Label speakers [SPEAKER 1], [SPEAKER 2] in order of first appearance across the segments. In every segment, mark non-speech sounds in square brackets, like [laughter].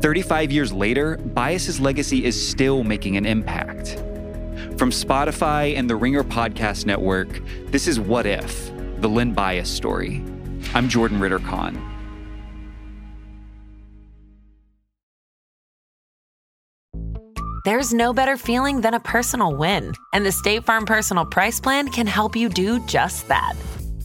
[SPEAKER 1] 35 years later, Bias's legacy is still making an impact. From Spotify and the Ringer Podcast Network, this is What If, the Len Bias story. I'm Jordan Ritter Conn.
[SPEAKER 2] There's no better feeling than a personal win, and the State Farm Personal Price Plan can help you do just that.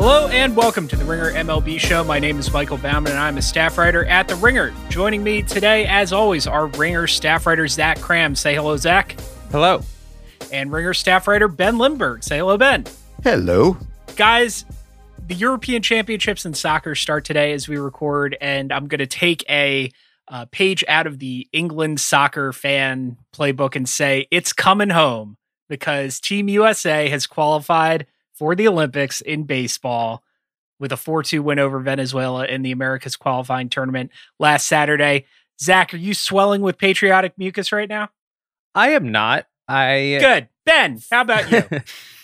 [SPEAKER 3] Hello and welcome to the Ringer MLB show. My name is Michael Baumann and I'm a staff writer at the Ringer. Joining me today, as always, are Ringer staff writer Zach Kram. Say hello, Zach.
[SPEAKER 4] Hello.
[SPEAKER 3] And Ringer staff writer Ben Lindbergh. Say hello, Ben.
[SPEAKER 5] Hello.
[SPEAKER 3] Guys, the European Championships in soccer start today as we record, and I'm going to take a uh, page out of the England soccer fan playbook and say it's coming home because Team USA has qualified for the Olympics in baseball with a 4 2 win over Venezuela in the Americas qualifying tournament last Saturday. Zach, are you swelling with patriotic mucus right now?
[SPEAKER 4] I am not. I
[SPEAKER 3] good. Ben, how about you?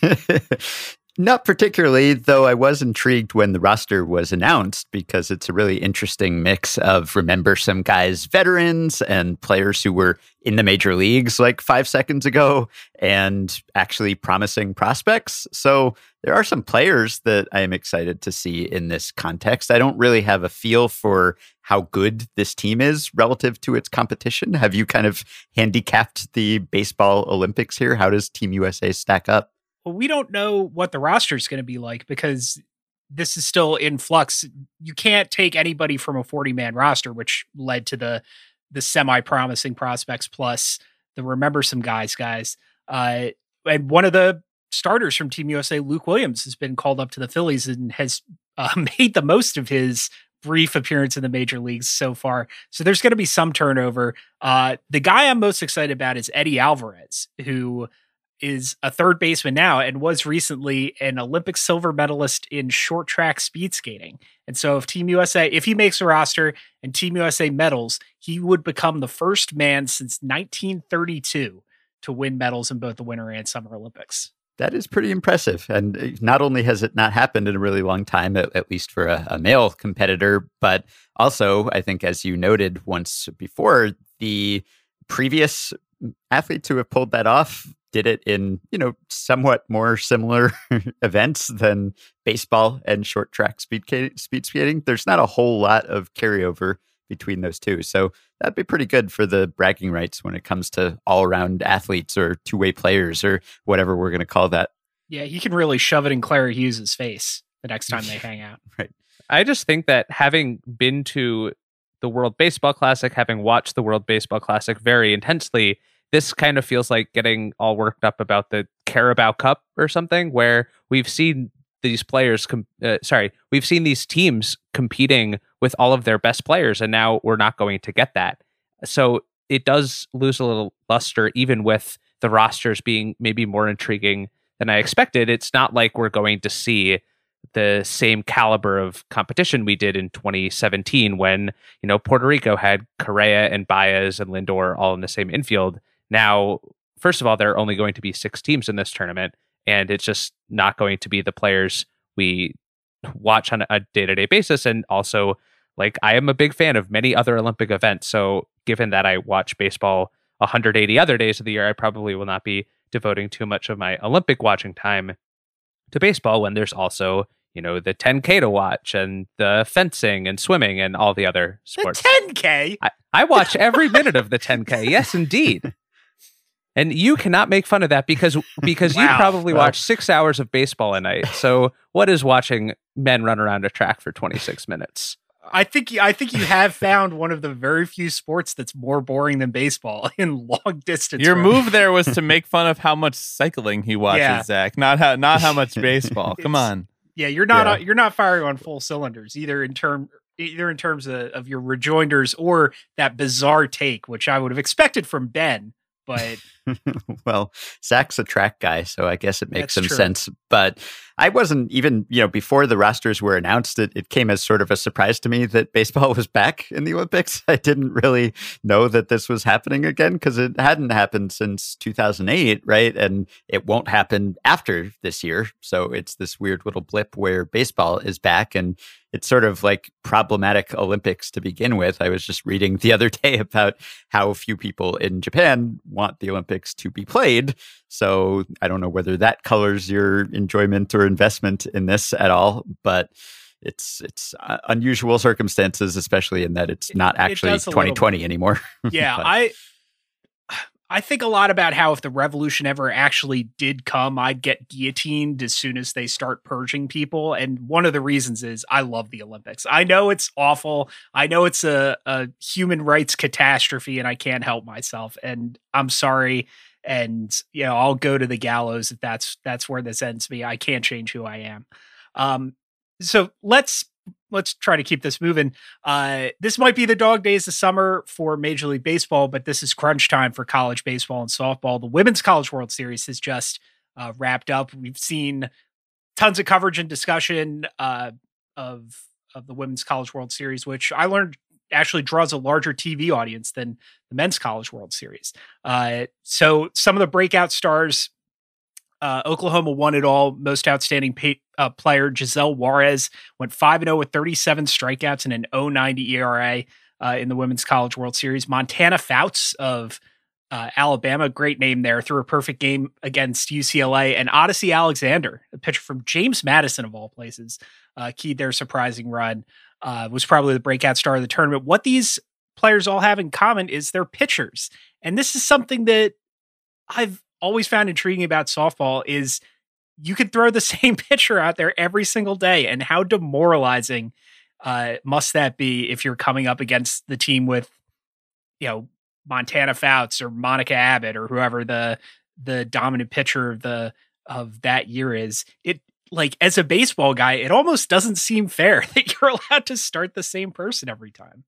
[SPEAKER 3] [laughs]
[SPEAKER 5] Not particularly, though I was intrigued when the roster was announced because it's a really interesting mix of remember some guys, veterans and players who were in the major leagues like five seconds ago and actually promising prospects. So there are some players that I am excited to see in this context. I don't really have a feel for how good this team is relative to its competition. Have you kind of handicapped the baseball Olympics here? How does Team USA stack up?
[SPEAKER 3] Well, we don't know what the roster is going to be like because this is still in flux. You can't take anybody from a 40 man roster, which led to the the semi promising prospects plus the remember some guys, guys. Uh, and one of the starters from Team USA, Luke Williams, has been called up to the Phillies and has [laughs] uh, made the most of his brief appearance in the major leagues so far. So there's going to be some turnover. Uh, the guy I'm most excited about is Eddie Alvarez, who is a third baseman now and was recently an Olympic silver medalist in short track speed skating. And so if Team USA, if he makes a roster and Team USA medals, he would become the first man since 1932 to win medals in both the Winter and Summer Olympics.
[SPEAKER 5] That is pretty impressive. And uh, not only has it not happened in a really long time, at, at least for a, a male competitor, but also, I think, as you noted once before, the previous athletes who have pulled that off did it in you know somewhat more similar [laughs] events than baseball and short track speed speed skating. There's not a whole lot of carryover between those two, so that'd be pretty good for the bragging rights when it comes to all around athletes or two way players or whatever we're going to call that.
[SPEAKER 3] Yeah, he can really shove it in Clara Hughes's face the next time they [laughs] hang out.
[SPEAKER 5] Right.
[SPEAKER 4] I just think that having been to the World Baseball Classic, having watched the World Baseball Classic very intensely, this kind of feels like getting all worked up about the Carabao Cup or something, where we've seen these players, com- uh, sorry, we've seen these teams competing with all of their best players, and now we're not going to get that. So it does lose a little luster, even with the rosters being maybe more intriguing than I expected. It's not like we're going to see the same caliber of competition we did in 2017 when you know Puerto Rico had Correa and Baez and Lindor all in the same infield now, first of all, there are only going to be six teams in this tournament, and it's just not going to be the players we watch on a day to day basis. And also, like, I am a big fan of many other Olympic events. So, given that I watch baseball 180 other days of the year, I probably will not be devoting too much of my Olympic watching time to baseball when there's also you know the 10k to watch and the fencing and swimming and all the other sports.
[SPEAKER 3] The 10k.
[SPEAKER 4] I, I watch every minute of the 10k. Yes, indeed. And you cannot make fun of that because because you probably
[SPEAKER 5] Well-
[SPEAKER 4] watch six hours of baseball a night. So what is watching men run around a track for 26 minutes?
[SPEAKER 3] I think I think you have found one of the very few sports that's more boring than baseball [laughs] in long distance.
[SPEAKER 6] Your
[SPEAKER 3] running.
[SPEAKER 6] move [laughs] there was to make fun of how much cycling he watches,
[SPEAKER 3] Yeah.
[SPEAKER 6] Zach. Not how not how much baseball. [laughs] Come on.
[SPEAKER 3] Yeah, you're not
[SPEAKER 5] Yeah.
[SPEAKER 3] uh, you're not firing on full cylinders either in term either in terms of, of your rejoinders or that bizarre take, which I would have expected from Ben. But [laughs]
[SPEAKER 5] well, Zach's a track guy, so I guess it makes
[SPEAKER 3] That's
[SPEAKER 5] some
[SPEAKER 3] true.
[SPEAKER 5] sense. But I wasn't even, you know, before the rosters were announced, it, it came as sort of a surprise to me that baseball [laughs] was back in the Olympics. [laughs] I didn't really know that this was happening again because it hadn't happened since 2008, right? And it won't happen after this year. So it's this weird little blip where baseball is back and it's sort of like problematic Olympics to begin with. I was just reading the other day about how few people in Japan want the Olympics to be played. So I don't know whether that colors your enjoyment or investment in this at all, but it's it's uh, unusual circumstances, especially in that it's not actually
[SPEAKER 3] little
[SPEAKER 5] 2020 anymore. [laughs]
[SPEAKER 3] yeah, I I think a lot about how if the revolution ever actually did come, I'd get guillotined as soon as they start purging people. And one of the reasons is I love the Olympics. I know it's awful. I know it's a, a human rights catastrophe, and I can't help myself. And I'm sorry. And you know, I'll go to the gallows if that's that's where this ends me. I can't change who I am. Um, so let's let's try to keep this moving. Uh, this might be the dog days of summer for Major League Baseball, but this is crunch time for college baseball and softball. The Women's College World Series has just uh, wrapped up. We've seen tons of coverage and discussion uh, of of the Women's College World Series, which I learned actually draws a larger TV audience than the Men's College World Series. Uh, so some of the breakout stars. Uh, Oklahoma won it all. Most outstanding pay, uh, player Giselle Juarez went 5 0 with 37 strikeouts and an 090 ERA uh, in the Women's College World Series. Montana Fouts of uh, Alabama, great name there, threw a perfect game against UCLA. And Odicci Alexander, a pitcher from James Madison, of all places, uh, keyed their surprising run, uh, was probably the breakout star of the tournament. What these players all have in common is they're pitchers. And this is something that I've always found intriguing about softball is you could throw the [laughs] same pitcher out there every single day and how demoralizing uh, must that be if you're coming up against the team with you know Montana Fouts or Monica Abbott or whoever the the dominant pitcher of the of that year is. It like as a baseball guy it almost doesn't seem fair [laughs] that you're allowed to start the same person every time.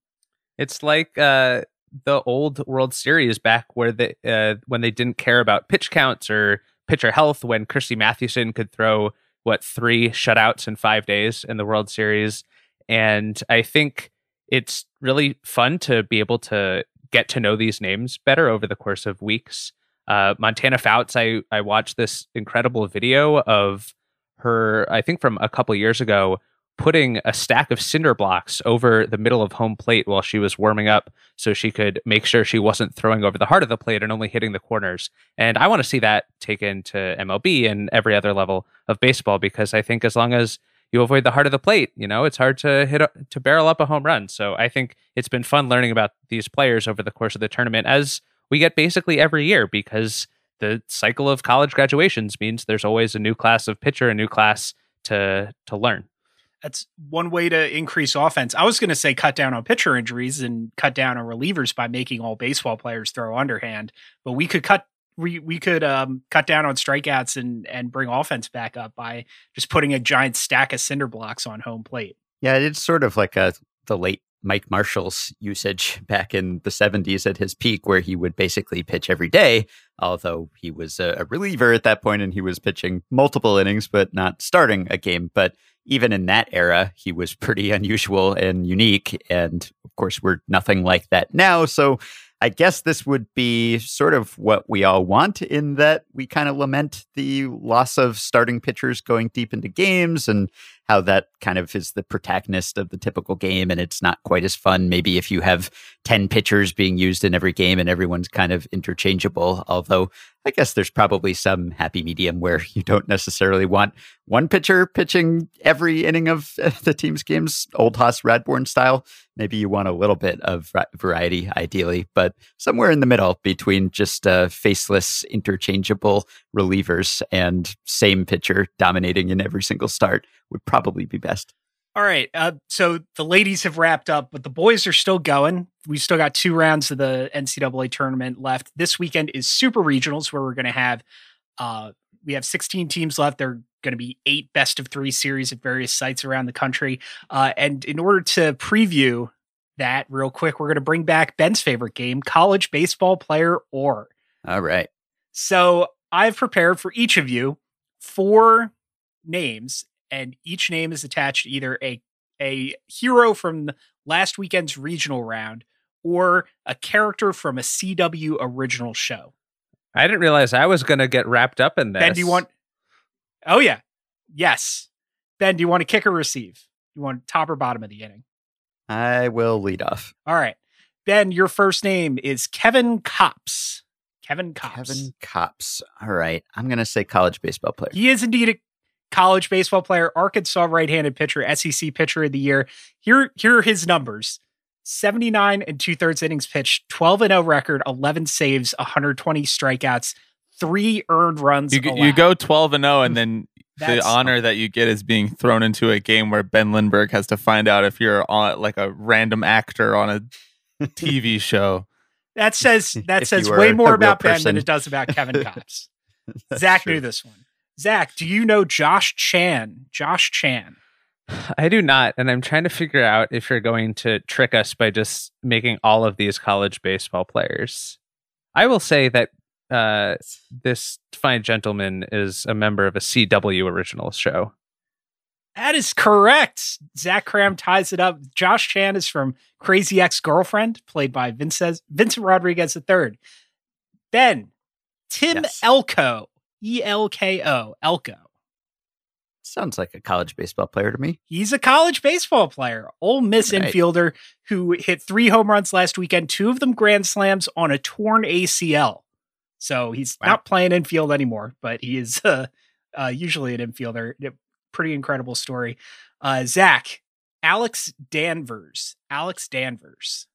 [SPEAKER 4] It's like uh, the old World Series back where they uh, when they didn't care about pitch counts or pitcher health. When Christy Mathewson could throw what three shutouts in five days in the World Series, and I think it's really fun to be able to get to know these names better over the course of weeks. Uh, Montana Fouts, I I watched this incredible video of her. I think from a couple years ago putting a stack of cinder blocks over the middle of home plate while she was warming up so she could make sure she wasn't throwing over the heart of the plate and only hitting the corners. And I want to see that taken to MLB and every other level of baseball because I think as long as you avoid the heart of the plate, you know, it's hard to hit a, to barrel up a home run. So I think it's been fun learning about these players over the course of the tournament as we get basically every year because the cycle of college graduations means there's always a new class of pitcher, a new class to to learn.
[SPEAKER 3] That's one way to increase offense. I was going to say cut down on pitcher injuries and cut down on relievers by making all baseball players throw underhand, but we could cut we we could um, cut down on strikeouts and and bring offense back up by just putting a giant stack of cinder blocks on home plate.
[SPEAKER 5] Yeah, it's sort of like a the late Mike Marshall's usage back in the 70s at his peak, where he would basically pitch every day, although he was a reliever at that point and he was pitching multiple innings, but not starting a game. But even in that era, he was pretty unusual and unique. And of course, we're nothing like that now. So I guess this would be sort of what we all want in that we kind of lament the loss of starting pitchers going deep into games and how that kind of is the protagonist of the typical game and it's not quite as fun. Maybe if you have 10 pitchers being used in every game and everyone's kind of interchangeable. Although I guess there's probably some happy medium where [laughs] you don't necessarily want one pitcher pitching every inning of [laughs] the team's games, old Hoss Radbourn style. Maybe you want a little bit of variety, ideally, but somewhere in the middle between just uh, faceless, interchangeable relievers and same pitcher dominating in every single start would probably be best.
[SPEAKER 3] All right. Uh, so the ladies have wrapped up, but the boys are still going. We've still got two rounds of the NCAA tournament left. This weekend is super regionals where we're going to have, uh, we have 16 teams left. They're going to be eight best of three series at various sites around the country. Uh, and in order to preview that real quick, we're going to bring back Ben's favorite game, college baseball player or.
[SPEAKER 5] All right.
[SPEAKER 3] So I've prepared for each of you four names and each name is attached to either a a hero from last weekend's regional round or a character from a CW original show.
[SPEAKER 4] I didn't realize I was going to get wrapped up in this.
[SPEAKER 3] Ben, do you want? Oh yeah, yes. Ben, do you want to kick or receive? You want top or bottom of the inning?
[SPEAKER 5] I will lead off.
[SPEAKER 3] All right, Ben. Your first name is Kevin Kopps. Kevin Kopps.
[SPEAKER 5] Kevin Kopps. All right, I'm going to say college baseball player.
[SPEAKER 3] He is indeed a college baseball player, Arkansas right-handed pitcher, SEC pitcher of the year. Here, here are his numbers. 79 and two thirds innings pitched, 12 and 0 record, 11 saves, 120 strikeouts, three earned runs.
[SPEAKER 6] You, you go 12 and 0, and then the honor that you get is being thrown into a game where Ben Lindbergh has to find out if you're on like a random actor on a TV [laughs] show.
[SPEAKER 3] That says that says way more about Ben than it does about Kevin.
[SPEAKER 5] That's [laughs]
[SPEAKER 3] Zach
[SPEAKER 5] true.
[SPEAKER 3] knew this one. Zach, do you know Josh Chan? Josh Chan.
[SPEAKER 4] I do not, and I'm trying to figure out if you're going to trick us by just making all of these college baseball players. I will say that uh, this fine gentleman is a member of a CW original show.
[SPEAKER 3] That is correct. Zach Kram ties it up. Josh Chan is from Crazy Ex Girlfriend, played by Vincent, Vincent Rodriguez III. Ben, Tim
[SPEAKER 5] Yes.
[SPEAKER 3] Elko, E L K O, Elko.
[SPEAKER 5] Sounds like a college baseball player to me.
[SPEAKER 3] He's a college baseball player, Ole Miss
[SPEAKER 5] Right.
[SPEAKER 3] infielder who hit three home runs last weekend, two of them grand slams on a torn ACL. So he's
[SPEAKER 5] Wow.
[SPEAKER 3] not playing infield anymore, but he is [laughs] uh, uh, usually an infielder. Pretty incredible story. Uh, Zach, Alex Danvers, Alex Danvers.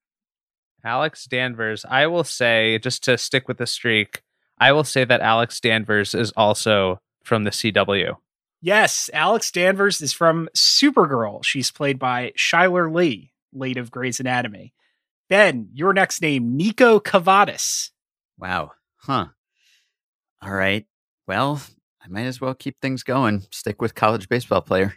[SPEAKER 4] Alex Danvers, I will say, just to stick with the streak, I will say that Alex Danvers is also from the CW.
[SPEAKER 3] Yes, Alex Danvers is from Supergirl. She's played by Chyler Leigh, late of Grey's Anatomy. Ben, your next name, Niko Kavadas.
[SPEAKER 5] Wow. Huh. All right. Well, I might as well keep things going. Stick with college baseball player.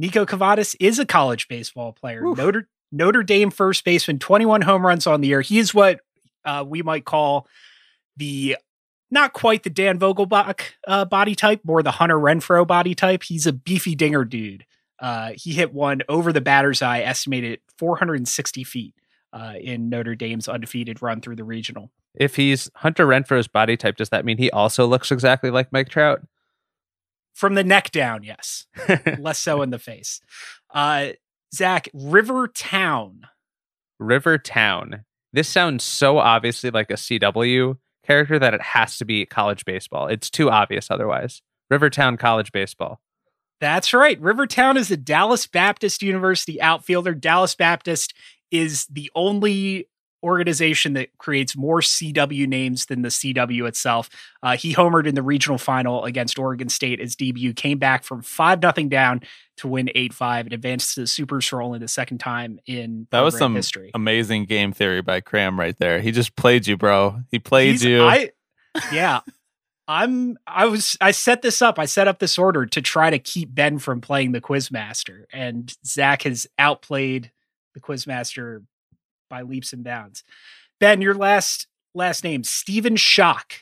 [SPEAKER 3] Niko Kavadas is a college baseball player.
[SPEAKER 5] Oof.
[SPEAKER 3] Notre Notre Dame first baseman, 21 home runs on the year. He is what uh, we might call the not quite the Dan Vogelbach uh, body type, more the Hunter Renfroe body type. He's a beefy dinger dude. Uh, he hit one over the batter's eye, estimated 460 feet uh, in Notre Dame's undefeated run through the regional.
[SPEAKER 4] If he's Hunter Renfroe's body type, does that mean he also looks exactly like Mike Trout?
[SPEAKER 3] From the neck down, yes. [laughs] Less so in the face. Uh, Zach, River Town.
[SPEAKER 4] River Town. This sounds so obviously like a CW character that it has to be college baseball. It's too obvious otherwise. Rivertown College Baseball.
[SPEAKER 3] That's right. Rivertown is a Dallas Baptist University outfielder. Dallas Baptist is the only organization that creates more CW names than the CW itself. Uh, he homered in the regional final against Oregon State as debut, came back from 5 nothing down to win 8 5 and advanced to the Supers for only the second time in
[SPEAKER 6] That was some
[SPEAKER 3] history.
[SPEAKER 6] amazing game theory by Kram right there. He just played you, bro. He played
[SPEAKER 3] He's-
[SPEAKER 6] you.
[SPEAKER 3] I, yeah. I'm I was I set this up. I set up this order to try to keep Ben from playing the quizmaster and Zach has outplayed the quizmaster by leaps and bounds. Ben, your last last name, Stephen Schoch.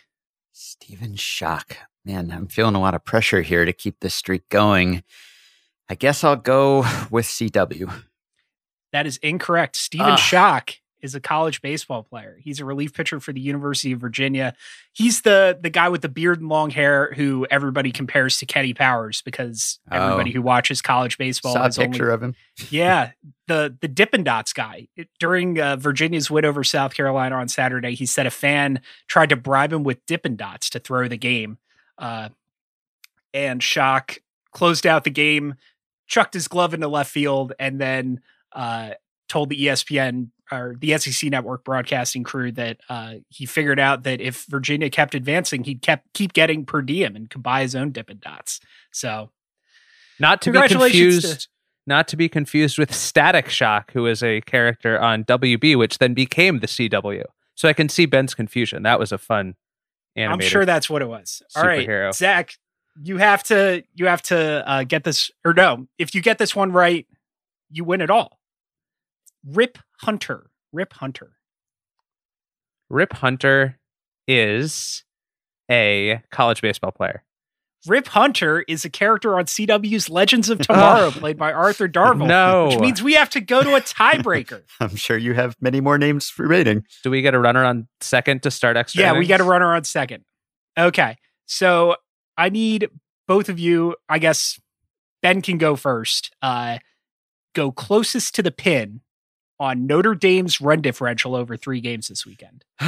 [SPEAKER 5] Stephen Schoch. Man, I'm feeling a lot of pressure here to keep this streak going. I guess I'll go with CW.
[SPEAKER 3] That is incorrect. Stephen
[SPEAKER 5] Ah.
[SPEAKER 3] Schoch is a college baseball player. He's a relief pitcher for the University of Virginia. He's the the guy with the beard and long hair who everybody compares to Kenny Powers because everybody
[SPEAKER 5] Oh.
[SPEAKER 3] who watches college baseball
[SPEAKER 5] Saw a
[SPEAKER 3] has only
[SPEAKER 5] picture of him.
[SPEAKER 3] yeah, [laughs] the the Dippin' Dots guy It- during uh, Virginia's win over South Carolina on Saturday. He said a fan tried to bribe him with Dippin' Dots to throw the game, uh, and Schoch closed out the game, chucked his glove into left field, and then uh, told the ESPN or the SEC network broadcasting crew that uh, he figured out that if Virginia kept advancing, he'd kept keep getting per diem and could buy his own Dippin' Dots. So
[SPEAKER 4] Not to be
[SPEAKER 3] Congratulations to-
[SPEAKER 4] confused. Not to be confused with Static Shock, who is a character on WB, which then became the CW. So I can see Ben's confusion. That was a fun animated.
[SPEAKER 3] I'm sure that's what it was. All right,
[SPEAKER 4] superhero.
[SPEAKER 3] Zach, you have to you have to uh, get this or no. If you get this one right, you win it all. Rip Hunter, Rip Hunter.
[SPEAKER 4] Rip Hunter is a college baseball player.
[SPEAKER 3] Rip Hunter is a character on CW's Legends of Tomorrow, [laughs] played by Arthur Darvill.
[SPEAKER 4] No.
[SPEAKER 3] which means we have to go to a tiebreaker. [laughs]
[SPEAKER 5] I'm sure you have many more names remaining.
[SPEAKER 4] Do we get a runner on second to start extra?
[SPEAKER 3] yeah, we
[SPEAKER 4] innings?
[SPEAKER 3] got a runner on second. Okay, so I need both of you. I guess Ben can go first. Uh, go closest to the pin on Notre Dame's run differential over three games this weekend. [sighs]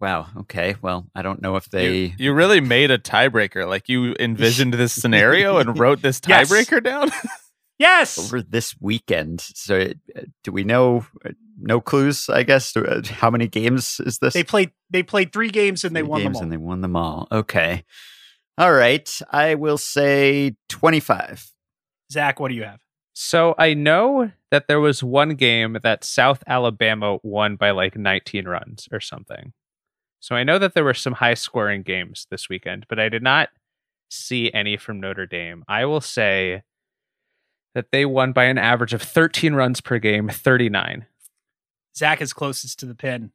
[SPEAKER 5] wow. Okay. Well, I don't know if they.
[SPEAKER 6] You, you really made a tiebreaker. Like you envisioned this [laughs] scenario and wrote this
[SPEAKER 3] Yes.
[SPEAKER 6] tiebreaker down. [laughs]
[SPEAKER 3] Yes,
[SPEAKER 5] over this weekend. So, uh, do we know? uh, No clues, I guess. Uh, How many games is this?
[SPEAKER 3] they played. They played three games and they
[SPEAKER 5] Three
[SPEAKER 3] won them all.
[SPEAKER 5] and they won them all. Okay. All right. I will say 25.
[SPEAKER 3] Zach, what do you have?
[SPEAKER 4] So I know that there was one game that South Alabama won by like 19 runs or something. So I know that there were some high scoring games this weekend, but I did not see any from Notre Dame. I will say that they won by an average of 13 runs per game, 39.
[SPEAKER 3] Zach is closest to the pin.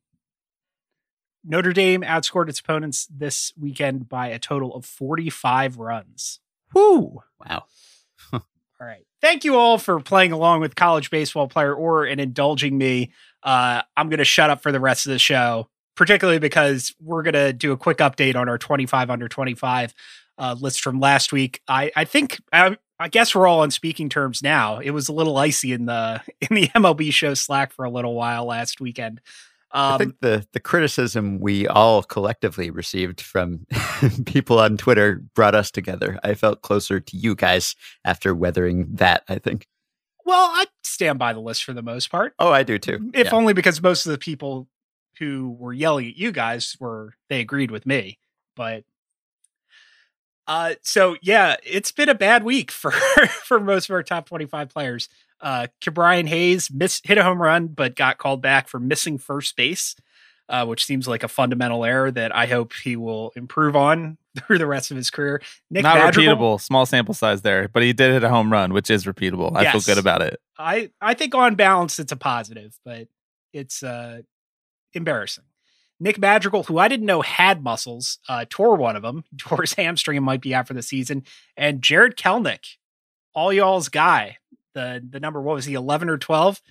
[SPEAKER 3] Notre Dame outscored its opponents this weekend by a total of 45 runs.
[SPEAKER 4] Whoo!
[SPEAKER 5] Wow.
[SPEAKER 3] All right. Thank you all for playing along with college baseball player or and indulging me. Uh, I'm going to shut up for the rest of the show, particularly because we're going to do a quick update on our 25 under 25 uh, list from last week. I, I think I, I guess we're all on speaking terms now. It was a little icy in the [laughs] in the MLB show Slack for a little while last weekend.
[SPEAKER 5] I
[SPEAKER 3] Um,
[SPEAKER 5] think the, the criticism we all collectively received from [laughs] people on Twitter brought us together. I felt closer to you guys after weathering that, I think.
[SPEAKER 3] well, I stand by the list for the most part.
[SPEAKER 5] Oh, I do too.
[SPEAKER 3] if
[SPEAKER 5] Yeah.
[SPEAKER 3] only because most of the people who were yelling at you guys were they agreed with me but uh so yeah it's been a bad week for [laughs] for most of our top 25 players uh Brian Hayes miss hit a home run but got called back for missing first base uh, which seems like a fundamental error that I hope he will improve on [laughs] through the rest of his career. Nick
[SPEAKER 6] Not
[SPEAKER 3] Madrigal,
[SPEAKER 6] repeatable. Small sample size there, but he did hit a home run, which is repeatable. I feel good about it.
[SPEAKER 3] I I think on balance it's a positive, but it's uh embarrassing. Nick Madrigal, who I didn't know had muscles, uh, tore one of them, [laughs] tore his hamstring and might be out for the season. And Jarred Kelenic, all y'all's guy, the the number what was he, eleven or twelve,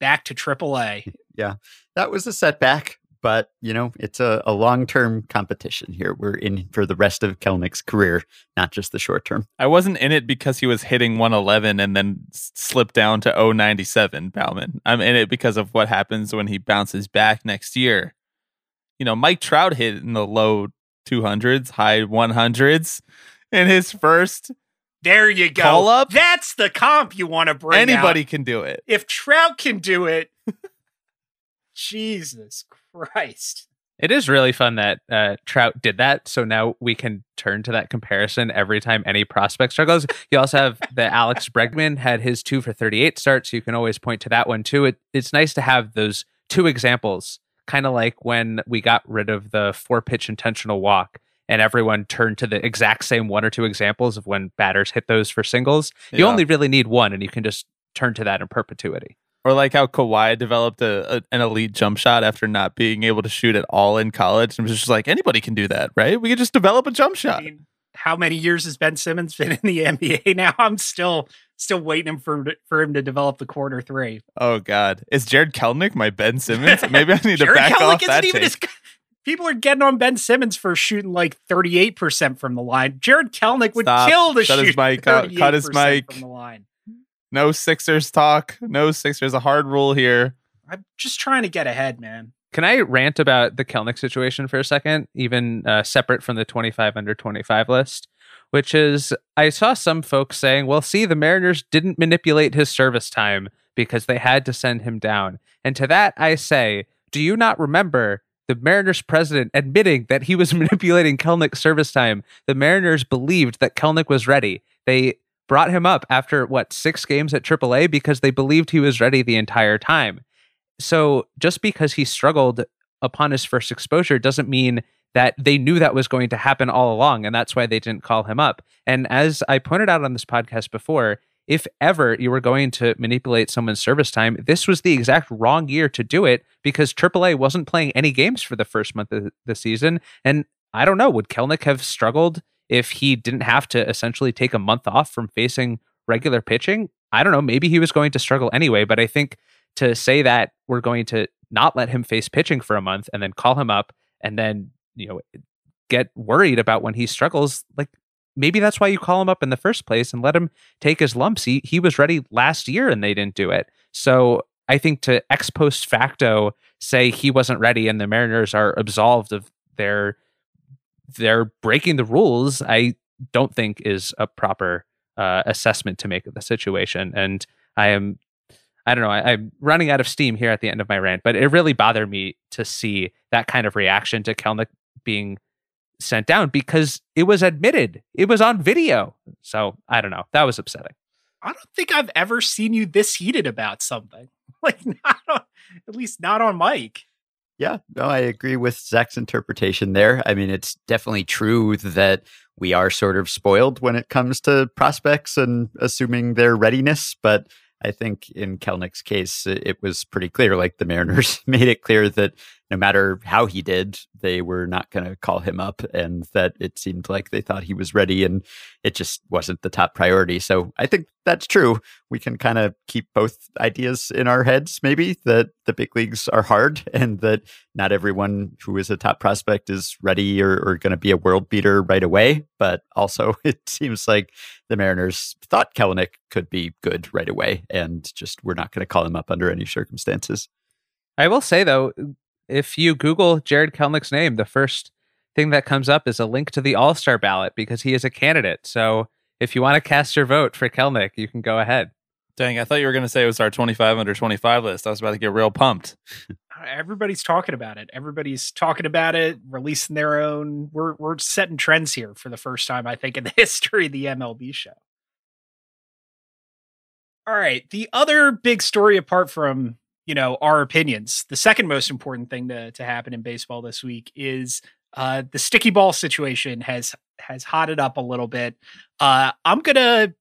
[SPEAKER 3] back to AAA. [laughs] Yeah.
[SPEAKER 5] That was a setback, but you know, it's a, a long term competition here. We're in for the rest of Kelenic's career, not just the short term.
[SPEAKER 6] I wasn't in it because he was hitting 111 and then slipped down to 097, Baumann. I'm in it because of what happens when he bounces back next year. You know, Mike Trout hit in the low 200s, high 100s in his first.
[SPEAKER 3] There you go.
[SPEAKER 6] Call up?
[SPEAKER 3] That's the comp you want to bring.
[SPEAKER 6] Anybody
[SPEAKER 3] out.
[SPEAKER 6] can do it.
[SPEAKER 3] If Trout can do it, [laughs] Jesus Christ.
[SPEAKER 4] It is really fun that uh, Trout did that. So now we can turn to that comparison every time any prospect struggles. You also have the [laughs] Alex Bregman had his two for 38 starts. You can always point to that one too. It, it's nice to have those two examples, kind of like when we got rid of the four pitch intentional walk and everyone turned to the exact same one or two examples of when batters hit those for singles. You only really need one and you can just turn to that in perpetuity.
[SPEAKER 6] Or like how Kawhi developed a, a- an elite jump shot after not being able to shoot at all in college, and was just like anybody can do that, right? We could just develop a jump
[SPEAKER 3] I
[SPEAKER 6] shot.
[SPEAKER 3] mean, how many years has Ben Simmons been in the [laughs] NBA now? I'm still still waiting for for him to develop the quarter three.
[SPEAKER 6] Oh God, is Jarred Kelenic my Ben Simmons? [laughs] Maybe I need to back
[SPEAKER 3] Kelenic
[SPEAKER 6] off
[SPEAKER 3] isn't
[SPEAKER 6] that
[SPEAKER 3] even
[SPEAKER 6] take.
[SPEAKER 3] as good. People are getting on Ben Simmons for shooting like 38% from the line. Jarred Kelenic would
[SPEAKER 6] Stop.
[SPEAKER 3] kill the
[SPEAKER 6] Cut his
[SPEAKER 3] shoot
[SPEAKER 6] mic out. Cut his
[SPEAKER 3] 38%
[SPEAKER 6] mic.
[SPEAKER 3] from the line.
[SPEAKER 6] No Sixers talk. No Sixers. A hard rule here.
[SPEAKER 3] I'm just trying to get ahead, man.
[SPEAKER 4] Can I rant about the Kelenic situation for a second, even uh, separate from the 25 under 25 list? Which is, I saw some folks saying, well, see, the Mariners didn't manipulate his service time because they had to send him down. And to that, I say, do you not remember the Mariners president admitting that he was [laughs] manipulating Kelenic's service time? The Mariners believed that Kelenic was ready. They brought him up after, what, six games at AAA because they believed he was ready the entire time. So just because he struggled upon his first exposure doesn't mean that they knew that was going to happen all along and that's why they didn't call him up. And as I pointed out on this podcast before, if ever you were going to manipulate someone's service time, this was the exact wrong year to do it because AAA wasn't playing any games for the first month of the season. And I don't know, would Kelenic have struggled if he didn't have to essentially take a month off from facing regular pitching? I don't know. Maybe he was going to struggle anyway, but I think to say that we're going to not let him face pitching for a month and then call him up and then, you know, get worried about when he struggles, like maybe that's why you call him up in the first place and let him take his lumps. He he was ready last year and they didn't do it. So I think to ex post facto say he wasn't ready and the Mariners are absolved of their their breaking the rules, I don't think is a proper uh, assessment to make of the situation. And I am I don't know. I, am running out of steam here at the end of my rant, but it really bothered me to see that kind of reaction to Kelenic being sent down because it was admitted, it was on video. So I don't know. That was upsetting.
[SPEAKER 3] I don't think I've ever seen you this heated about something. [laughs] Like, not on, at least not on mic.
[SPEAKER 5] Yeah, no, I agree with Zach's interpretation there. I mean, it's definitely true that we are sort of spoiled when it comes to prospects and assuming their readiness, but I think in Kelenic's case, it was pretty clear. Like the Mariners [laughs] made it clear that no matter how he did, they were not going to call him up, and that it seemed like they thought he was ready, and it just wasn't the top priority. So I think that's true. We can kind of keep both ideas in our heads, maybe that the big leagues are hard, [laughs] and that not everyone who is a top prospect is ready or, or going to be a world beater right away. But also, [laughs] it seems like the Mariners thought Kelenic could be good right away, and just we're not going to call him up under any circumstances.
[SPEAKER 4] I will say though, if you Google Jarred Kelenic's name, the first thing that comes up is a link to the All Star ballot because he is a candidate. So if you want to cast your vote for Kelenic, you can go ahead.
[SPEAKER 6] Dang, I thought you were going to say it was our 25 under 25 list. I was about to get real pumped.
[SPEAKER 3] Uh, everybody's talking about it. Everybody's talking about it, releasing their own. We're we're setting trends here for the first time, I think, in the [laughs] history of the MLB show. All right. The other big story apart from you know our opinions. The second most important thing to, to happen in baseball this week is uh, the sticky ball situation has has hotted up a little bit. Uh, i'm gonna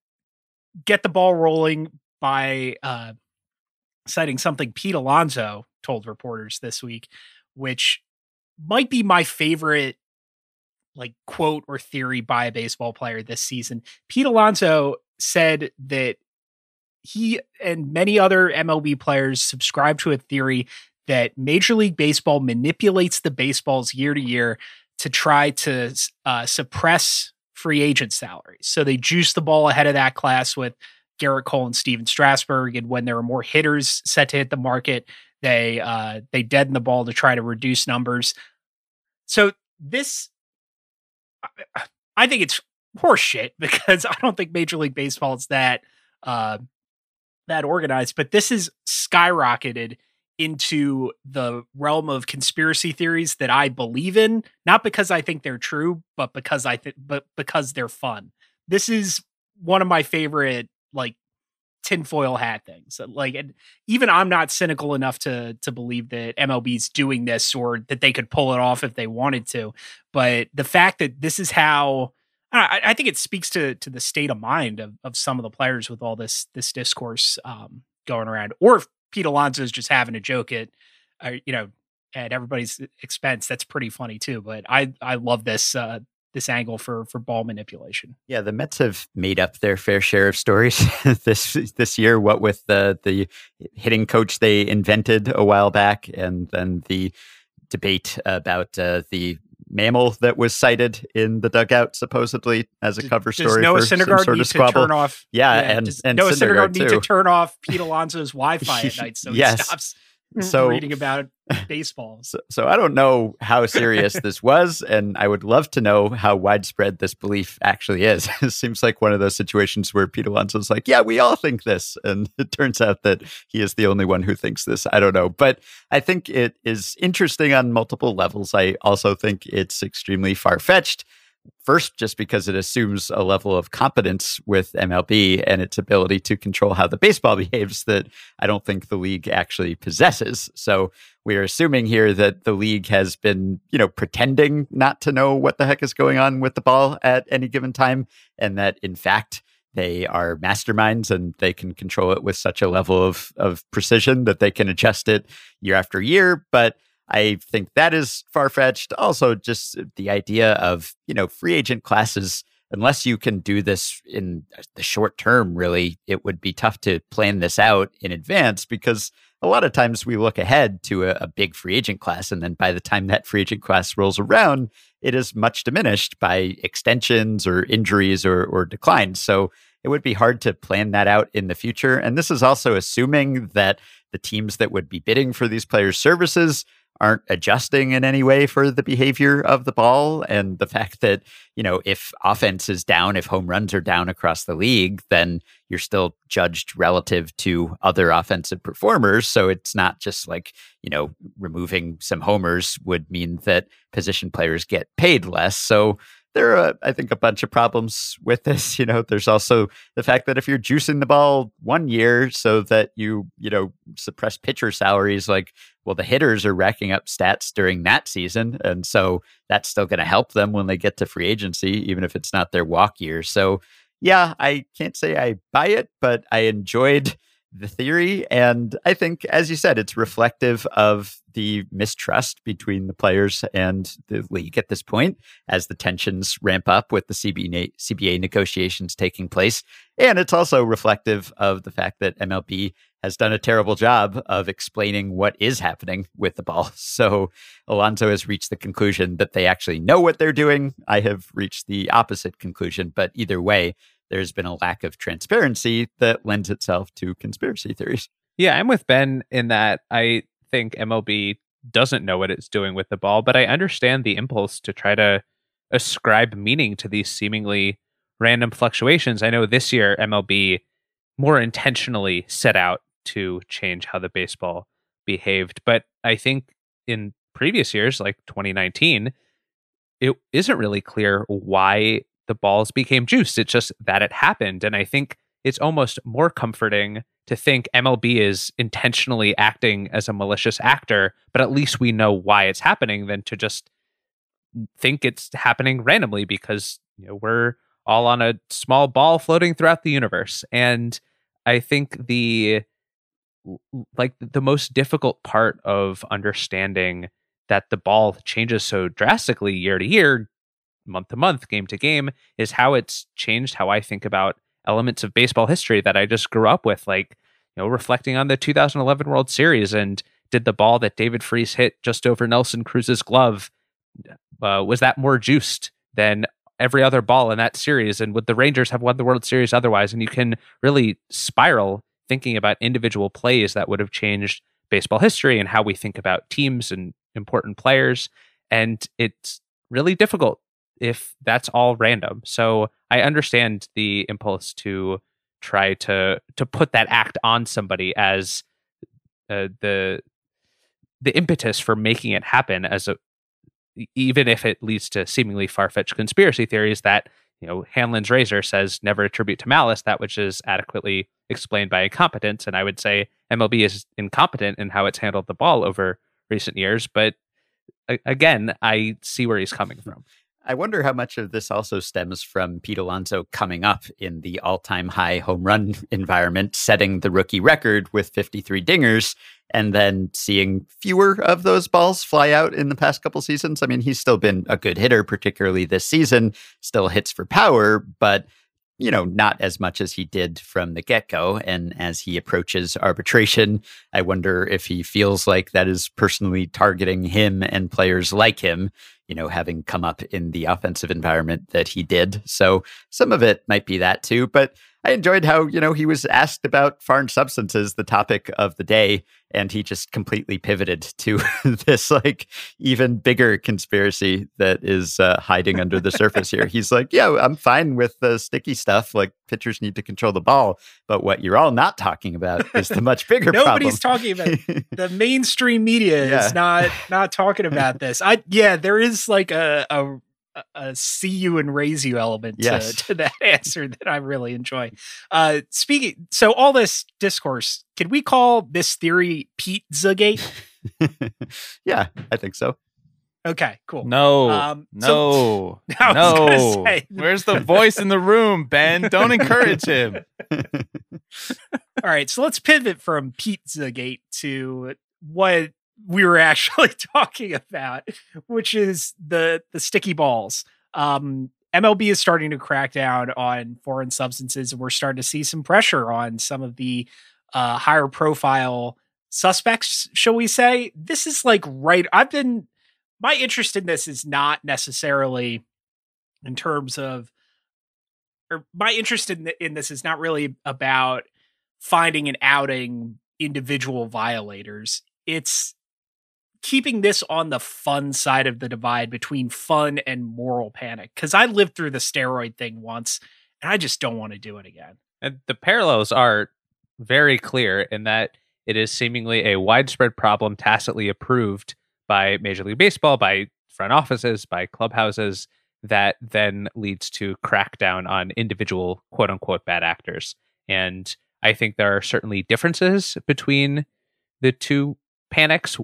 [SPEAKER 3] get the ball rolling by uh, citing something pete alonso told reporters this week which might be my favorite like quote or theory by a baseball player this season. Pete alonso said that he and many other MLB players subscribe to a theory that Major League Baseball manipulates the baseballs year to year to try to uh, suppress free agent salaries. So they juice the ball ahead of that class with Gerrit Cole and Stephen Strasburg, and when there are more hitters set to hit the market, they uh, they deaden the ball to try to reduce numbers. So this, I think it's horseshit [laughs] because I don't think Major League Baseball is that. Uh, that organized, but this is skyrocketed into the realm of conspiracy theories that I believe in, not because I think they're true, but because I think but because they're fun. This is one of my favorite like tinfoil hat things. Like and even I'm not cynical enough to to believe that MLB's doing this or that they could pull it off if they wanted to. But the fact that this is how I, I, think it speaks to to the state of mind of, of some of the players with all this this discourse um, going around, or if Pete Alonso is just having a joke at, uh, you know, at everybody's expense. That's pretty funny too. But I I love this uh, this angle for for ball manipulation.
[SPEAKER 5] Yeah, the Mets have made up their fair share of stories [laughs] this this year. What with the the hitting coach they invented a while back, and then the debate about uh, the mammal that was cited in the dugout supposedly as a cover story.
[SPEAKER 3] Does Noah
[SPEAKER 5] for
[SPEAKER 3] Syndergaard
[SPEAKER 5] some sort of
[SPEAKER 3] to
[SPEAKER 5] squabble.
[SPEAKER 3] turn off?
[SPEAKER 5] Yeah, and
[SPEAKER 3] does
[SPEAKER 5] and
[SPEAKER 3] Noah
[SPEAKER 5] Syndergaard,
[SPEAKER 3] Syndergaard need
[SPEAKER 5] too.
[SPEAKER 3] to turn off Pete Alonso's Wi-Fi at [laughs] night so
[SPEAKER 5] Yes.
[SPEAKER 3] he stops Mm-hmm.
[SPEAKER 5] So-
[SPEAKER 3] reading about baseball. [laughs]
[SPEAKER 5] So, so I don't know how serious [laughs] this was, and I would love to know how widespread this belief actually is. [laughs] it seems like one of those situations where Peter Pete Alonso's like, "Yeah, we all think this," and it turns out that he is the only one who thinks this. I don't know, but I think it is interesting on multiple levels. I also think it's extremely far fetched. First, just because it assumes a level of competence with MLB and its ability to control how the baseball [laughs] behaves that I don't think the league actually possesses. So we are assuming here that the league has been, you know, pretending not to know what the heck is going on with the ball at any given time, and that in fact they are masterminds and they can control it with such a level of of precision that they can adjust it year after year. But I think that is far fetched. Also, just the idea of, you know, free agent classes, unless you can do this in the short term, really, it would be tough to plan this out in advance because a lot of times we look ahead to a, a big free agent class. And then by the time that free agent class rolls around, it is much diminished by extensions or injuries or, or declines. So it would be hard to plan that out in the future. And this is also assuming that the teams that would be bidding for these players' services aren't adjusting in any way for the behavior of the ball and the fact that you know if offense is down if home runs are down across the league then you're still judged relative to other offensive performers so it's not just like you know removing some homers would mean that position players get paid less so there are, I think, a bunch of problems with this. [laughs] You know, there's also the fact that if you're juicing the ball one year so that you, you know, suppress pitcher salaries, like, well, the hitters are racking up stats during that season. And so that's still going to help them when they get to free agency, even if it's not their walk year. So, yeah, I can't say I buy it, but I enjoyed the theory. And I think, as you said, it's reflective of the mistrust between the players and the league at this point as the tensions ramp up with the CBA, CBA negotiations taking place. And it's also reflective of the fact that MLB has done a terrible job of explaining what is happening with the ball. [laughs] So Alonso has reached the conclusion that they actually know what they're doing. I have reached the opposite conclusion, but either way, there's been a lack of transparency that lends itself to conspiracy theories.
[SPEAKER 4] Yeah, I'm with Ben in that I think MLB doesn't know what it's doing with the ball, but I understand the impulse to try to ascribe meaning to these seemingly random fluctuations. I know this year MLB more intentionally set out to change how the baseball behaved, but I think in previous years, like 2019, it isn't really clear why the balls became juiced. It's just that it happened. And I think it's almost more comforting to think MLB is intentionally acting as a malicious actor, but at least we know why it's happening than to just think it's happening randomly because you know we're all on a small ball floating throughout the universe. And I think the like the most difficult part of understanding that the ball changes so drastically year to year, month to month, game to game, is how it's changed how I think about elements of baseball history that I just grew up with, like, you know, reflecting on the 2011 World Series and did the ball that David Freese hit just over Nelson Cruz's glove, uh, was that more juiced than every other ball in that series? And would the Rangers have won the World Series otherwise? And you can really spiral thinking about individual plays that would have changed baseball history and how we think about teams and important players. And it's really difficult if that's all random. So I understand the impulse to try to to put that act on somebody as uh, the the impetus for making it happen as a even if it leads to seemingly far-fetched conspiracy theories that you know Hanlon's razor says never attribute to malice that which is adequately explained by incompetence. And I would say MLB is incompetent in how it's handled the ball over recent years but a- again I see where he's coming from. [laughs]
[SPEAKER 5] I wonder how much of this also stems from Pete Alonso coming up in the all time high home run environment, setting the rookie record with 53 dingers, and then seeing fewer of those balls fly out in the past couple seasons. I mean, he's still been a good hitter, particularly this season, still hits for power, but you know, not as much as he did from the get go. And as he approaches arbitration, I wonder if he feels like that is personally targeting him and players like him, you know, having come up in the offensive environment that he did. So some of it might be that too. But I enjoyed how, you know, he was asked about foreign substances, the topic of the day, and he just completely pivoted to [laughs] this like even bigger conspiracy that is uh, hiding under the surface here. He's like, yeah, I'm fine with the sticky stuff. Like pitchers need to control the ball, but what you're all not talking about is the much bigger [laughs]
[SPEAKER 3] Nobody's talking about [laughs] the mainstream media yeah. is not not talking about this. I yeah, there is like a, a a see you and raise you element yes. to, to, that [laughs] answer that I really enjoy. Uh, speaking, so all this discourse, can we call this theory Pizza Gate? [laughs]
[SPEAKER 5] yeah, I think so.
[SPEAKER 3] Okay, cool.
[SPEAKER 6] No, um, no, [laughs] so, no. Say, Where's the voice in the room, Ben? Don't encourage him.
[SPEAKER 3] All right, so let's pivot from Pizzagate to what we were [laughs] actually talking about, which is the the sticky balls. Um, MLB is starting to crack down on foreign substances, and we're starting to see some pressure on some of the uh, higher profile suspects, shall we say? This is like right. I've been my interest in this is not necessarily in terms of, or my interest in in this is not really about finding and outing individual violators. It's keeping this on the fun side of the divide between fun and moral panic because I lived through the steroid thing once and I just don't want to do it again.
[SPEAKER 4] And the parallels are very clear in that it is seemingly a widespread problem tacitly approved by Major League Baseball, by front offices, by clubhouses that then leads to crackdown on individual quote unquote bad actors. And I think there are certainly differences between the two panics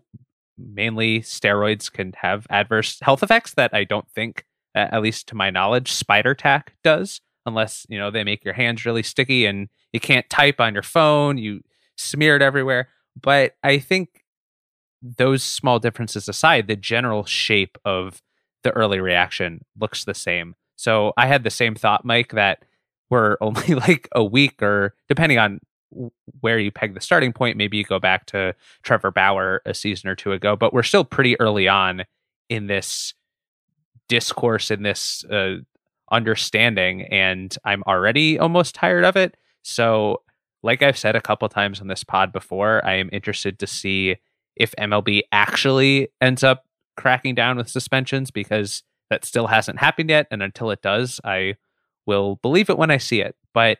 [SPEAKER 4] mainly steroids can have adverse health effects that I don't think, at least to my knowledge, spider tack does, unless you know they make your hands really sticky and you can't type on your phone, you smear it everywhere. But I think those small differences aside, the general shape of the early reaction looks the same. So I had the same thought, Mike, that we're [laughs] only like a week or depending on where you peg the starting point. Maybe you go back to Trevor Bauer a season or two ago, but we're still pretty early on in this discourse, in this uh, understanding, and I'm already almost tired of it. So, like I've said a couple times on this pod before, I am interested to see if MLB actually ends up cracking down with suspensions because that still hasn't happened yet. And until it does, I will believe it when I see it. But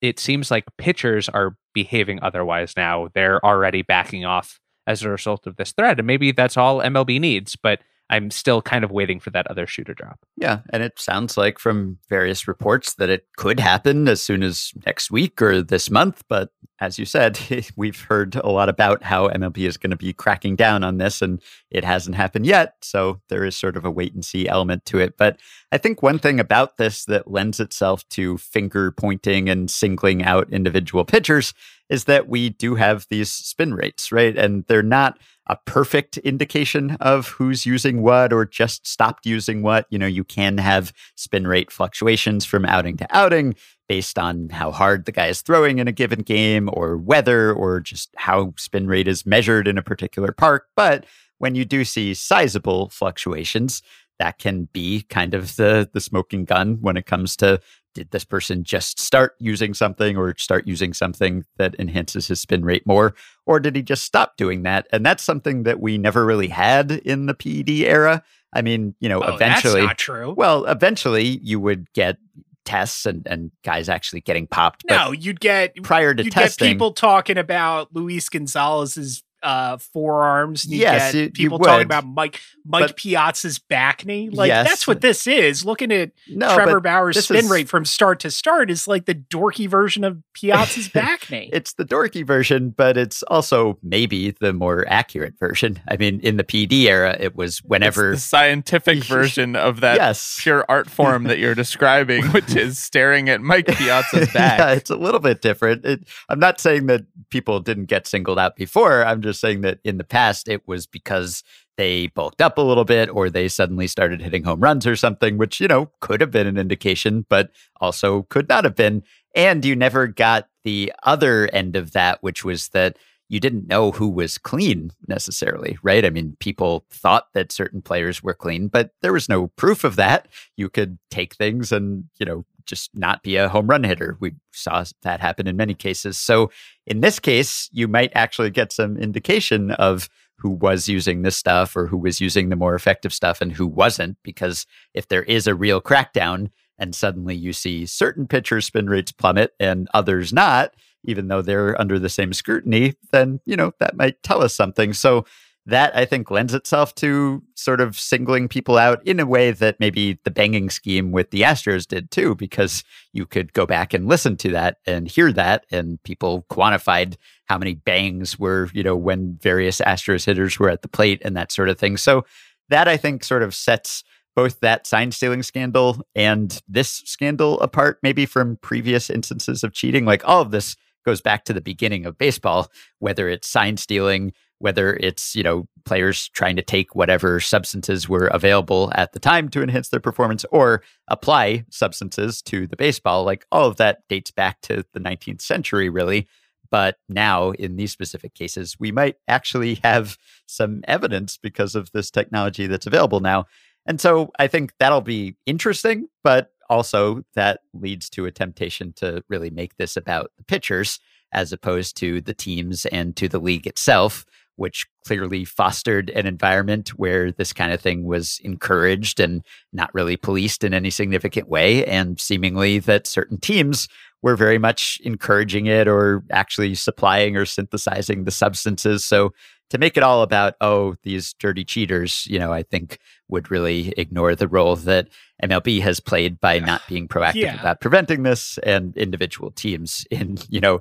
[SPEAKER 4] it seems like pitchers are behaving otherwise now. They're already backing off as a result of this threat. And maybe that's all MLB needs, but I'm still kind of waiting for that other shoe to drop.
[SPEAKER 5] Yeah. And it sounds like from various reports that it could happen as soon as next week or this month. But as you said, [laughs] we've heard a lot about how MLB is going to be cracking down on this, and it hasn't happened yet. So there is sort of a wait and see element to it. But I think one thing about this that lends itself to finger pointing and singling out individual pitchers is that we do have these spin rates, right? And they're not a perfect indication of who's using what or just stopped using what. You know, you can have spin rate fluctuations from outing to outing based on how hard the guy is throwing in a given game or weather or just how spin rate is measured in a particular park. But when you do see sizable fluctuations, that can be kind of the the smoking gun when it comes to did this person just start using something or start using something that enhances his spin rate more? Or did he just stop doing that? And that's something that we never really had in the ped era. I mean you know
[SPEAKER 3] oh,
[SPEAKER 5] eventually
[SPEAKER 3] that's not true.
[SPEAKER 5] well eventually you would get tests and, and guys actually getting popped
[SPEAKER 3] no you'd get
[SPEAKER 5] prior to
[SPEAKER 3] you'd
[SPEAKER 5] testing
[SPEAKER 3] get people talking about luis gonzalez's uh forearms. You
[SPEAKER 5] yes,
[SPEAKER 3] get people talking about Mike Mike Piazza's back knee. Like
[SPEAKER 5] yes.
[SPEAKER 3] that's what this is. Looking at no, Trevor Bauer's spin is, rate from start to start is like the dorky version of Piazza's [laughs] back knee.
[SPEAKER 5] It's the dorky version, but it's also maybe the more accurate version. I mean, in the PED era, it was whenever
[SPEAKER 6] it's the scientific [laughs] version of that
[SPEAKER 5] yes.
[SPEAKER 6] pure art form that you're describing, [laughs] which is staring at Mike Piazza's back.
[SPEAKER 5] yeah, it's a little bit different. It, I'm not saying that people didn't get singled out before. I'm just just saying that in the past it was because they bulked up a little bit or they suddenly started hitting home runs or something, which, you know, could have been an indication, but also could not have been. And you never got the other end of that, which was that you didn't know who was clean necessarily, right? I mean, people thought that certain players were clean, but there was no proof of that. You could take things and, you know, just not be a home run hitter. We saw that happen in many cases. So in this case, you might actually get some indication of who was using this stuff or who was using the more effective stuff and who wasn't. Because if there is a real crackdown and suddenly you see certain pitchers' spin rates plummet and others not, even though they're under the same scrutiny, then, you know, that might tell us something. So that I think lends itself to sort of singling people out in a way that maybe the banging scheme with the Astros did too, because you could go back and listen to that and hear that, and people quantified how many bangs were, you know, when various Astros hitters were at the plate and that sort of thing. So that I think sort of sets both that sign stealing scandal and this scandal apart, maybe from previous instances of cheating. Like all of this goes back to the beginning of baseball, whether it's sign stealing whether it's you know players trying to take whatever substances were available at the time to enhance their performance or apply substances to the baseball like all of that dates back to the 19th century really. But now in these specific cases we might actually have some evidence because of this technology that's available now. And so i think that'll be interesting but also that leads to a temptation to really make this about the pitchers as opposed to the teams and to the league itself which clearly fostered an environment where this kind of thing was encouraged and not really policed in any significant way. And seemingly that certain teams were very much encouraging it or actually supplying or synthesizing the substances. So to make it all about, oh, these dirty cheaters, you know, I think would really ignore the role that MLB has played by not being proactive yeah. about preventing this and individual teams in, you know,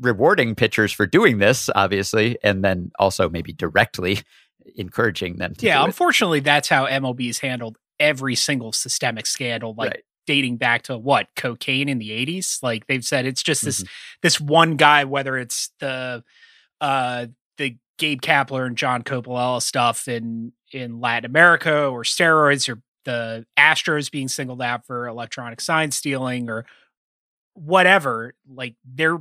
[SPEAKER 5] rewarding pitchers for doing this, obviously, and then also maybe directly encouraging them to.
[SPEAKER 3] Yeah, unfortunately, that's how MLB's handled every single systemic scandal, like right. dating back to what cocaine in the '80s. Like they've said, it's just this mm-hmm. this one guy, whether it's the uh the Gabe Kapler and John Coppolella stuff in in Latin America, or steroids, or the Astros being singled out for electronic sign stealing, or whatever. Like they're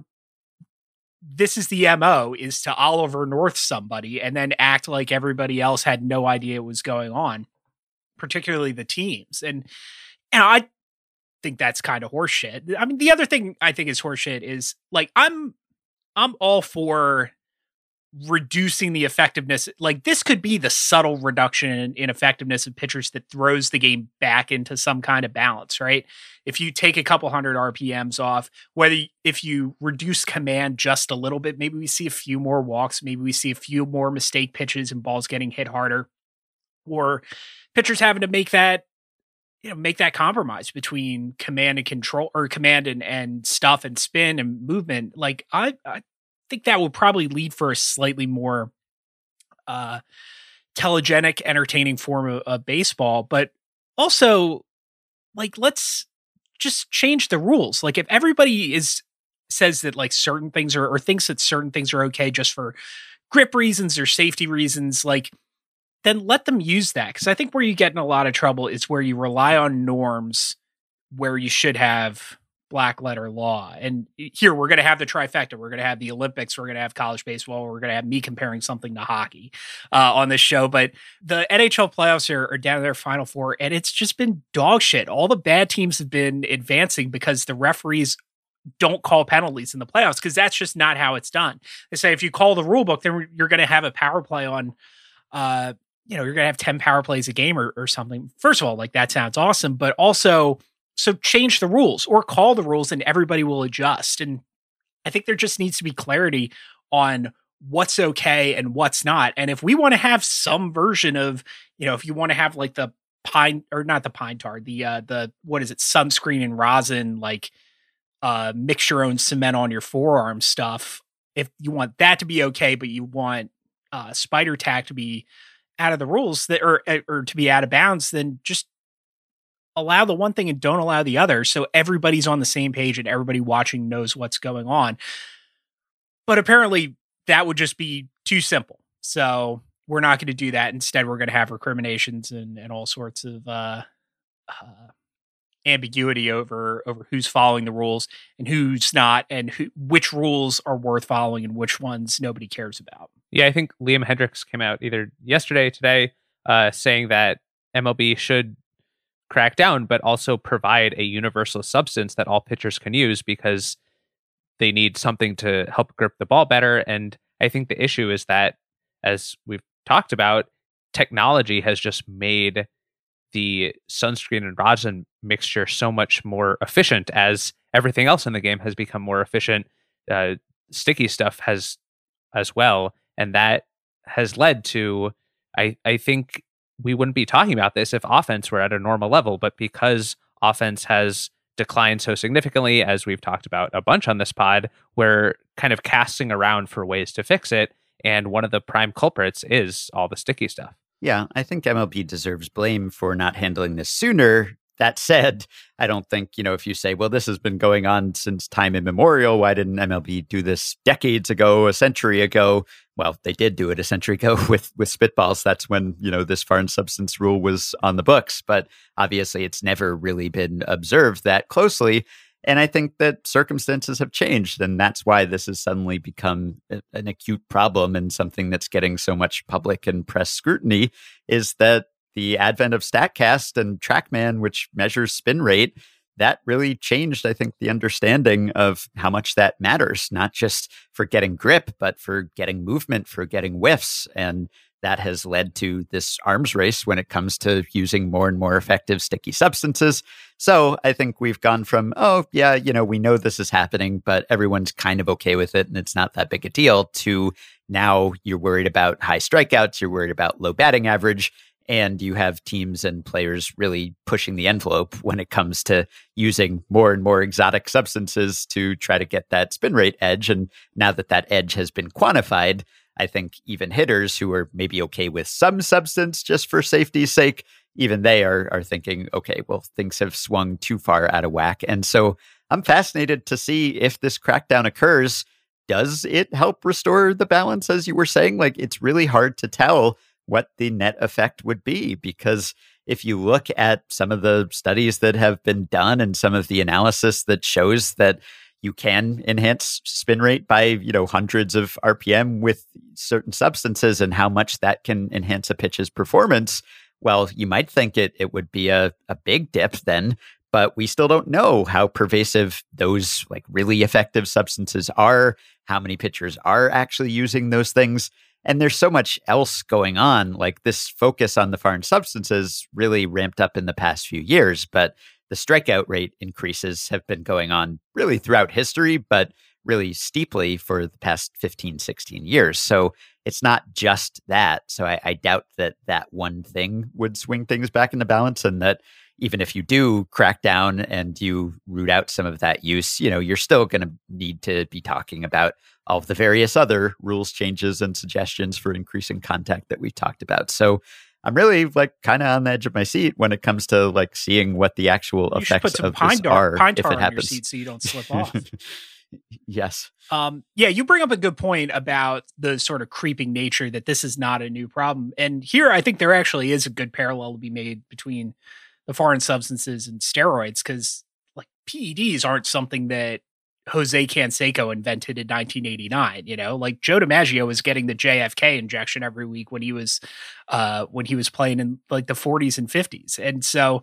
[SPEAKER 3] this is the mo is to oliver north somebody and then act like everybody else had no idea what was going on particularly the teams. And and i think that's kind of horseshit. I mean the other thing i think is horseshit is like i'm i'm all for reducing the effectiveness. Like this could be the subtle reduction in, in, effectiveness of pitchers that throws the game back into some kind of balance, right? If you take a couple hundred RPMs off, whether if you reduce command just a little bit, maybe we see a few more walks, maybe we see a few more mistake pitches and balls getting hit harder, or pitchers having to make that you know make that compromise between command and control or command and, and stuff and spin and movement like I, I think that would probably lead for a slightly more uh, telegenic, entertaining form of, of baseball. But also, like, let's just change the rules. Like, if everybody is says that like certain things are or thinks that certain things are okay just for grip reasons or safety reasons, like then let them use that. Because I think where you get in a lot of trouble is where you rely on norms where you should have black letter law. And here we're going to have the trifecta. We're going to have the Olympics. We're going to have college baseball. We're going to have me comparing something to hockey uh, on this show. But the NHL playoffs are, are down to their final four, and it's just been dog shit. All the bad teams have been advancing because the referees don't call penalties in the playoffs because that's just not how it's done. They say if you call the rule book, then you're going to have a power play on. Uh, you know, you're going to have 10 power plays a game or, or something. First of all, like that sounds awesome, but also so change the rules or call the rules and everybody will adjust. And I think there just needs to be clarity on what's okay and what's not. And if we want to have some version of, you know, if you want to have like the pine or not the pine tar, the uh the what is it, sunscreen and rosin, like uh mix your own cement on your forearm stuff. If you want that to be okay, but you want uh spider tack to be out of the rules that or or to be out of bounds, then just allow the one thing and don't allow the other so everybody's on the same page and everybody watching knows what's going on but apparently that would just be too simple. So we're not going to do that. Instead, we're going to have recriminations and, and all sorts of uh, uh, ambiguity over over who's following the rules and who's not, and who, which rules are worth following and which ones nobody cares about.
[SPEAKER 4] Yeah, I think Liam Hendriks came out either yesterday, today, uh, saying that MLB should crack down, but also provide a universal substance that all pitchers can use because they need something to help grip the ball better. And I think the issue is that, as we've talked about, technology has just made the sunscreen and rosin mixture so much more efficient as everything else in the game has become more efficient. Uh, sticky stuff has as well. And that has led to, I, I think we wouldn't be talking about this if offense were at a normal level, but because offense has declined so significantly, as we've talked about a bunch on this pod, we're kind of casting around for ways to fix it. And one of the prime culprits is all the sticky stuff.
[SPEAKER 5] Yeah, I think MLB deserves blame for not handling this sooner. That said, I don't think, you know, if you say, well, this has been going on since time immemorial, why didn't MLB do this decades ago, a century ago? Well, they did do it a century ago [laughs] with with spitballs. That's when, you know, this foreign substance rule was on the books, but obviously it's never really been observed that closely. And I think that circumstances have changed. And that's why this has suddenly become an acute problem and something that's getting so much public and press scrutiny is that the advent of StatCast and TrackMan, which measures spin rate, that really changed, I think, the understanding of how much that matters, not just for getting grip, but for getting movement, for getting whiffs. And that has led to this arms race when it comes to using more and more effective sticky substances. So I think we've gone from, oh, yeah, you know, we know this is happening, but everyone's kind of okay with it and it's not that big a deal, to now you're worried about high strikeouts, you're worried about low batting average. And you have teams and players really pushing the envelope when it comes to using more and more exotic substances to try to get that spin rate edge. And now that that edge has been quantified, I think even hitters who are maybe okay with some substance just for safety's sake, even they are are thinking, okay, well, things have swung too far out of whack. And so I'm fascinated to see if this crackdown occurs. Does it help restore the balance, as you were saying? Like it's really hard to tell what the net effect would be because if you look at some of the studies that have been done and some of the analysis that shows that you can enhance spin rate by you know hundreds of rpm with certain substances and how much that can enhance a pitch's performance well you might think it it would be a, a big dip then but we still don't know how pervasive those like really effective substances are how many pitchers are actually using those things and there's so much else going on like this focus on the foreign substances really ramped up in the past few years but the strikeout rate increases have been going on really throughout history, but really steeply for the past 15, 16 years. So it's not just that. So I, I doubt that that one thing would swing things back into balance and that even if you do crack down and you root out some of that use, you know, you're still going to need to be talking about all of the various other rules changes and suggestions for increasing contact that we've talked about. So I'm really like kind of on the edge of my seat when it comes to like seeing what the actual
[SPEAKER 3] you
[SPEAKER 5] effects
[SPEAKER 3] put some
[SPEAKER 5] of
[SPEAKER 3] pine
[SPEAKER 5] this
[SPEAKER 3] tar,
[SPEAKER 5] are
[SPEAKER 3] pine
[SPEAKER 5] if
[SPEAKER 3] tar
[SPEAKER 5] it
[SPEAKER 3] on
[SPEAKER 5] happens.
[SPEAKER 3] your seat so you don't slip [laughs] off.
[SPEAKER 5] yes.
[SPEAKER 3] Um, yeah, you bring up a good point about the sort of creeping nature that this is not a new problem. And here, I think there actually is a good parallel to be made between the foreign substances and steroids because like PEDs aren't something that Jose Canseco invented in 1989. You know, like Joe DiMaggio was getting the JFK injection every week when he was uh, when he was playing in like the 40s and 50s, and so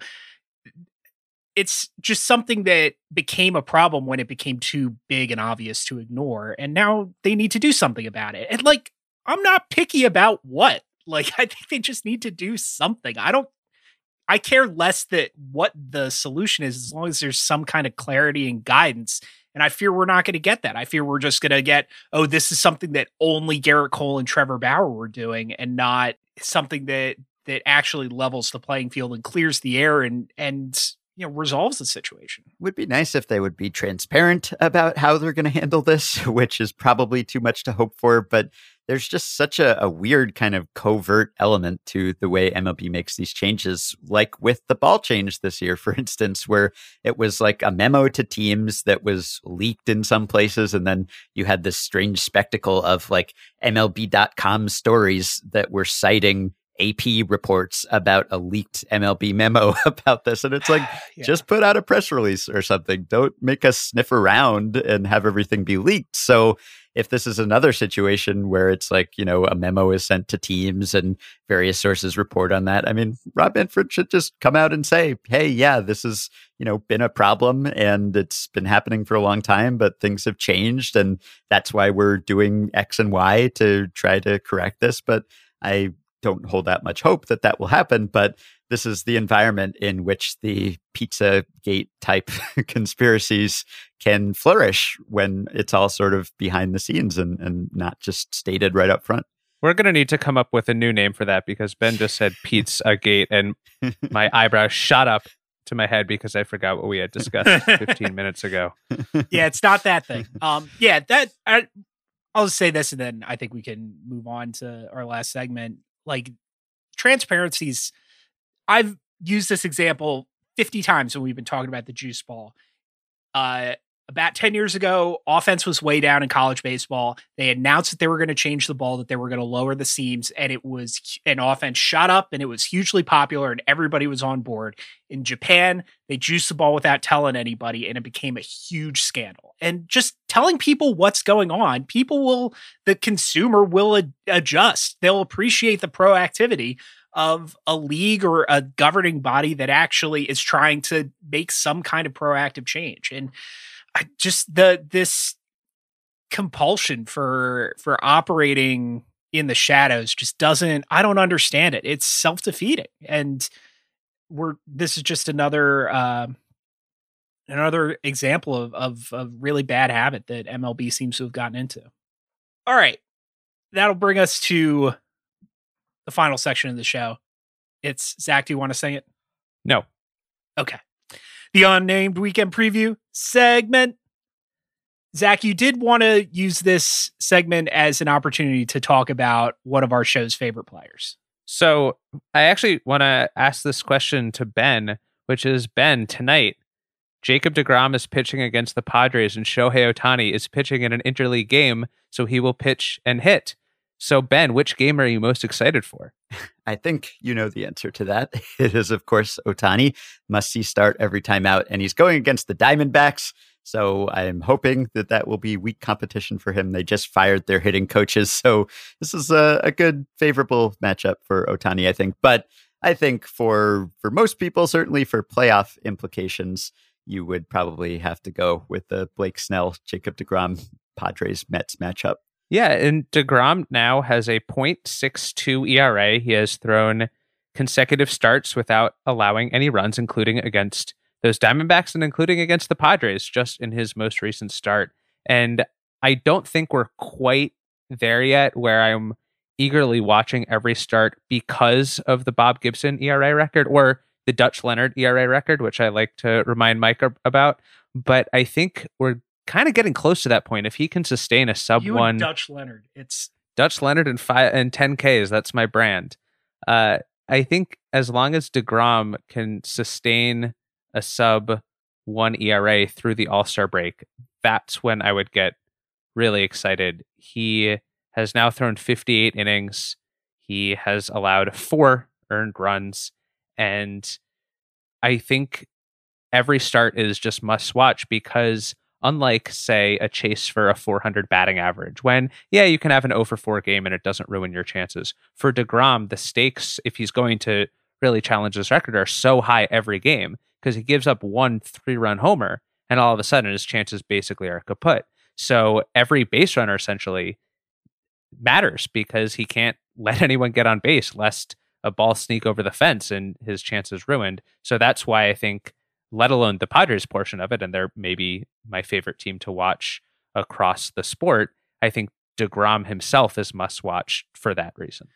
[SPEAKER 3] it's just something that became a problem when it became too big and obvious to ignore, and now they need to do something about it. And like, I'm not picky about what. Like, [laughs] I think they just need to do something. I don't I care less that what the solution is as long as there's some kind of clarity and guidance and I fear we're not going to get that. I fear we're just going to get, oh, this is something that only Gerrit Cole and Trevor Bauer were doing and not something that that actually levels the playing field and clears the air and and you know resolves the situation.
[SPEAKER 5] Would be nice if they would be transparent about how they're going to handle this, [laughs] which is probably too much to hope for. But there's just such a, a, weird kind of covert element to the way MLB makes these changes, like with the ball change this year, for instance, where it was like a memo to teams that was leaked in some places. And then you had this strange spectacle of like MLB.com stories that were citing AP reports about a leaked MLB memo [laughs] about this. And it's like, ah, yeah. just put out a press release or something. Don't make us sniff around and have everything be leaked. So if this is another situation where it's like, you know, a memo is sent to teams and various sources report on that, I mean, Rob Manfred should just come out and say, hey, yeah, this has, you know, been a problem and it's been happening for a long time, but things have changed. And that's why we're doing X and Y to try to correct this. But I don't hold that much hope that that will happen. But this is the environment in which the pizza gate type [laughs] conspiracies can flourish when it's all sort of behind the scenes and, and not just stated right up front.
[SPEAKER 4] We're going to need to come up with a new name for that because ben just said pizza gate and [laughs] my eyebrows shot up to my head because i forgot what we had discussed [laughs] 15 minutes ago.
[SPEAKER 3] Yeah it's not that thing. Um yeah that I, i'll just say this and then i think we can move on to our last segment like transparencies I've used this example 50 times when we've been talking about the juice ball. Uh, about 10 years ago, offense was way down in college baseball. They announced that they were going to change the ball, that they were going to lower the seams, and it was an offense shot up and it was hugely popular and everybody was on board. In Japan, they juiced the ball without telling anybody and it became a huge scandal. And just telling people what's going on, people will, the consumer will ad- adjust. They'll appreciate the proactivity of a league or a governing body that actually is trying to make some kind of proactive change. And I just the this compulsion for for operating in the shadows just doesn't I don't understand it. It's self-defeating. And we're this is just another uh, another example of, of of really bad habit that MLB seems to have gotten into. All right. That'll bring us to the final section of the show. It's Zach. Do you want to sing it?
[SPEAKER 4] No.
[SPEAKER 3] Okay. The unnamed weekend preview segment. Zach, you did want to use this segment as an opportunity to talk about one of our show's favorite players.
[SPEAKER 4] So I actually want to ask this question to Ben, which is Ben, tonight, Jacob DeGrom is pitching against the Padres and Shohei Ohtani is pitching in an interleague game, so he will pitch and hit. So, Ben, which game are you most excited for?
[SPEAKER 5] I think you know the answer to that. [laughs] It is, of course, Ohtani. Must see start every time out. And he's going against the Diamondbacks. So I'm hoping that that will be weak competition for him. They just fired their hitting coaches. [laughs] So this is a, a good, favorable matchup for Ohtani, I think. But I think for for most people, certainly for playoff implications, you would probably have to go with the Blake Snell, Jacob DeGrom, Padres Mets matchup.
[SPEAKER 4] Yeah, and DeGrom now has a 0.62 ERA. He has thrown consecutive starts without allowing any runs, including against those Diamondbacks and including against the Padres just in his most recent start. And I don't think we're quite there yet where I'm eagerly watching every start because of the Bob Gibson ERA record or the Dutch Leonard ERA record, which I like to remind Mike about. But I think we're kind of getting close to that point. If he can sustain a sub
[SPEAKER 3] you
[SPEAKER 4] one
[SPEAKER 3] Dutch Leonard, it's
[SPEAKER 4] Dutch Leonard and five and ten Ks. That's my brand. Uh, I think as long as Degrom can sustain a sub one ERA through the All Star break, that's when I would get really excited. He has now thrown 58 innings. He has allowed four earned runs, and I think every start is just must watch because unlike say a chase for a 400 batting average when yeah you can have an 0 for 4 game and it doesn't ruin your chances. For DeGrom the stakes if he's going to really challenge this record are so high every game because he gives up one three run homer and all of a sudden his chances basically are kaput. So every base runner essentially matters because he can't [laughs] let anyone get on base lest a ball sneak over the fence and his chances ruined. So that's why i think let alone the Padres portion of it, and they're maybe my favorite team to watch across the sport. I think DeGrom himself is must watch for that reason.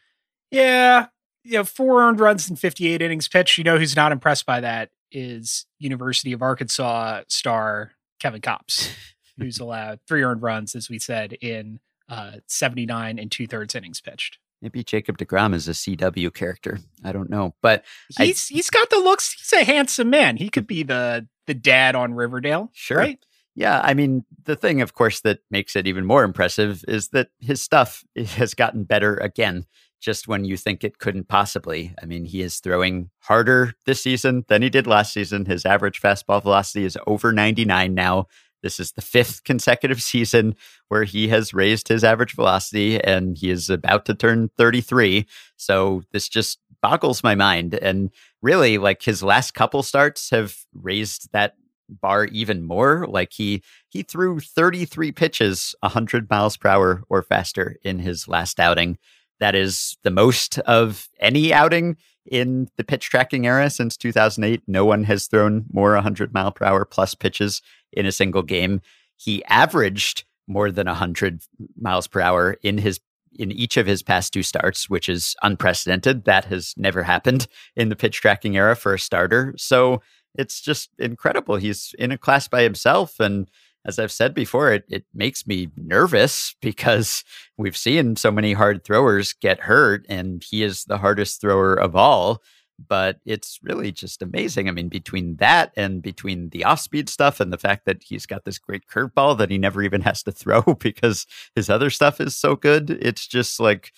[SPEAKER 3] Yeah. You know, four earned runs and 58 innings pitched. You know who's not impressed by that is University of Arkansas star Kevin Kopps, who's [laughs] allowed three earned runs, as we said, in uh, 79 and two thirds innings pitched.
[SPEAKER 5] Maybe Jacob DeGrom is a CW character. I don't know, but
[SPEAKER 3] he's I, he's got the looks. He's a handsome man. He could be the the dad on Riverdale.
[SPEAKER 5] Sure.
[SPEAKER 3] Right?
[SPEAKER 5] Yeah, I mean, the thing, of course, that makes it even more impressive is that his stuff [laughs] has gotten better again just when you think it couldn't possibly. I mean, he is throwing harder this season than he did last season. His average fastball velocity is over 99 now. This is the fifth consecutive [laughs] season where he has raised his average velocity and he is about to turn 33. So this just boggles my mind. And really, like his last couple starts have raised that bar even more. Like he he threw 33 pitches 100 miles per hour or faster in his last outing. That is the most of any outing in the pitch tracking era since 2008. No one has thrown more 100 mile per hour plus pitches in a single game. He averaged more than 100 miles per hour in his in each of his past two starts, which is unprecedented. That has never happened in the pitch tracking era for a starter. So it's just incredible. He's in a class by himself and as I've said before, it, it makes me nervous [laughs] because we've seen so many hard throwers get hurt, and he is the hardest thrower of all. But it's really just amazing. I mean, between that and between the off speed stuff and the fact that he's got this great curveball that he never even has to [laughs] throw because his other stuff is so good, it's just like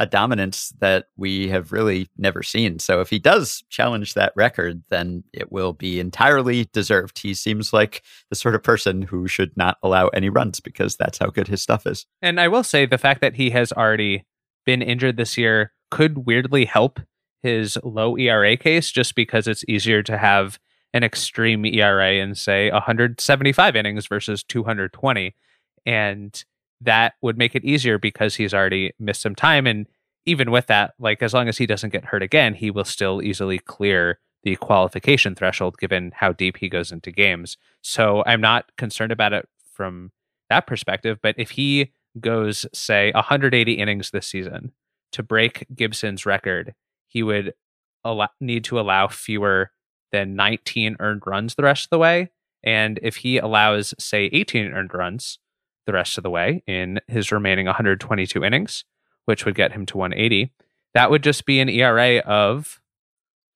[SPEAKER 5] a dominance that we have really never seen. So if he does challenge that record, then it will be entirely deserved. He seems like the sort of person who should not allow any runs because that's how good his stuff is.
[SPEAKER 4] And I will say the fact that he has already been injured this year could weirdly help his low ERA case just because it's easier to have an extreme ERA in say 175 innings versus 220 and that would make it easier because he's already missed some time. And even with that, like as long as he doesn't get hurt again, he will still easily clear the qualification threshold given how deep he goes into games. So I'm not concerned about it from that perspective. But if he goes, say, 180 innings this season to break Gibson's record, he would need to allow fewer than 19 earned runs the rest of the way. And if he allows, say, 18 earned runs, the rest of the way in his remaining 122 innings, which would get him to 180. That would just be an ERA of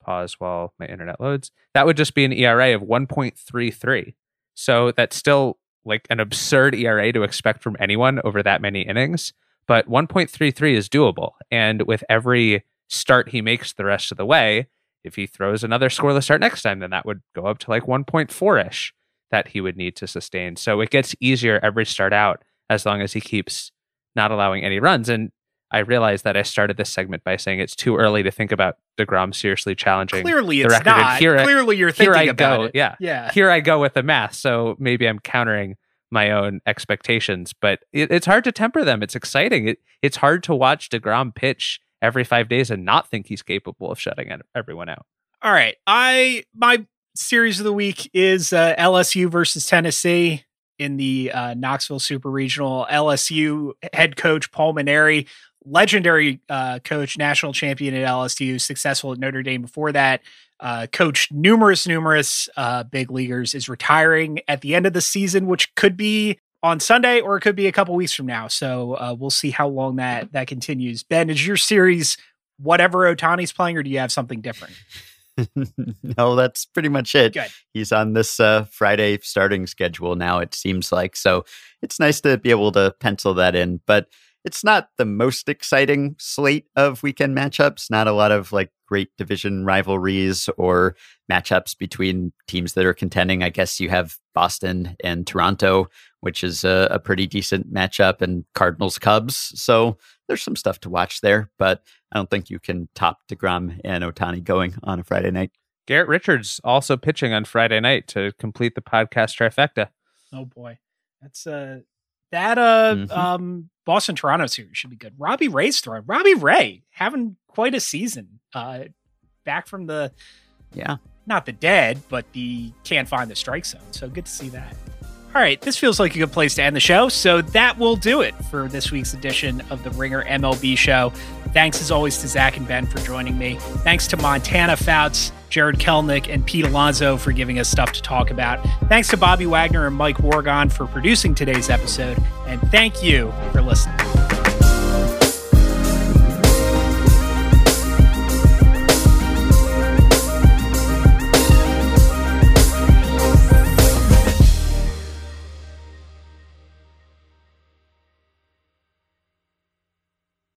[SPEAKER 4] pause while my internet loads. That would just be an ERA of 1.33. So that's still like an absurd ERA to expect from anyone over that many innings, but 1.33 is doable. And with every start he makes the rest of the way, if he throws another scoreless start next time, then that would go up to like 1.4 ish that he would need to sustain. So it gets easier every start out as long as he keeps not allowing any runs. And I realized that I started this segment by saying it's too early to think about Degrom seriously challenging.
[SPEAKER 3] Clearly,
[SPEAKER 4] the record.
[SPEAKER 3] not.
[SPEAKER 4] Here,
[SPEAKER 3] Clearly, you're thinking
[SPEAKER 4] here I
[SPEAKER 3] about
[SPEAKER 4] go.
[SPEAKER 3] it.
[SPEAKER 4] Yeah,
[SPEAKER 3] yeah.
[SPEAKER 4] Here I go with the math. So maybe I'm countering my own expectations, but it, it's hard to temper them. It's exciting. It, it's hard to watch Degrom pitch every five days and not think he's capable of shutting everyone out.
[SPEAKER 3] All right, I my series of the week is uh, LSU versus Tennessee in the uh, Knoxville Super Regional. LSU head coach Paul Mainieri, legendary uh, coach, national champion at LSU, successful at Notre Dame before that. Uh, coached numerous, numerous uh, big leaguers, is retiring at the end of the season, which could be on Sunday or it could be a couple weeks from now. So uh, we'll see how long that that continues. Ben, is your series whatever Ohtani's playing, or do you have something different? [laughs]
[SPEAKER 5] no, that's pretty much it.
[SPEAKER 3] Good.
[SPEAKER 5] He's on this uh, Friday starting schedule now, it seems like. So it's nice to be able to pencil that in. But it's not the most exciting slate of weekend matchups. Not a lot of like great division rivalries or matchups between teams that are contending. I guess you have Boston and Toronto, which is a, a pretty decent matchup, and Cardinals Cubs. So there's some stuff to watch there, but I don't think you can top DeGrom and Ohtani going on a Friday night.
[SPEAKER 4] Garrett Richards also pitching on Friday night to complete the podcast trifecta.
[SPEAKER 3] Oh boy. That's uh that uh
[SPEAKER 5] Mhm.
[SPEAKER 3] um Boston Toronto series should be good. Robbie Ray's throwing. Robbie Ray having quite a season. Uh back from the
[SPEAKER 5] Yeah.
[SPEAKER 3] not the dead, but the can't find the strike zone. So good to see that. All right, this feels like a good place to end the show. So that will do it for this week's edition of the Ringer MLB show. Thanks as always to Zach and Ben for joining me. Thanks to Montana Fouts, Jarred Kelenic, and Pete Alonso for giving us stuff to talk about. Thanks to Bobby Wagner and Mike Wargon for producing today's episode. And thank you for listening.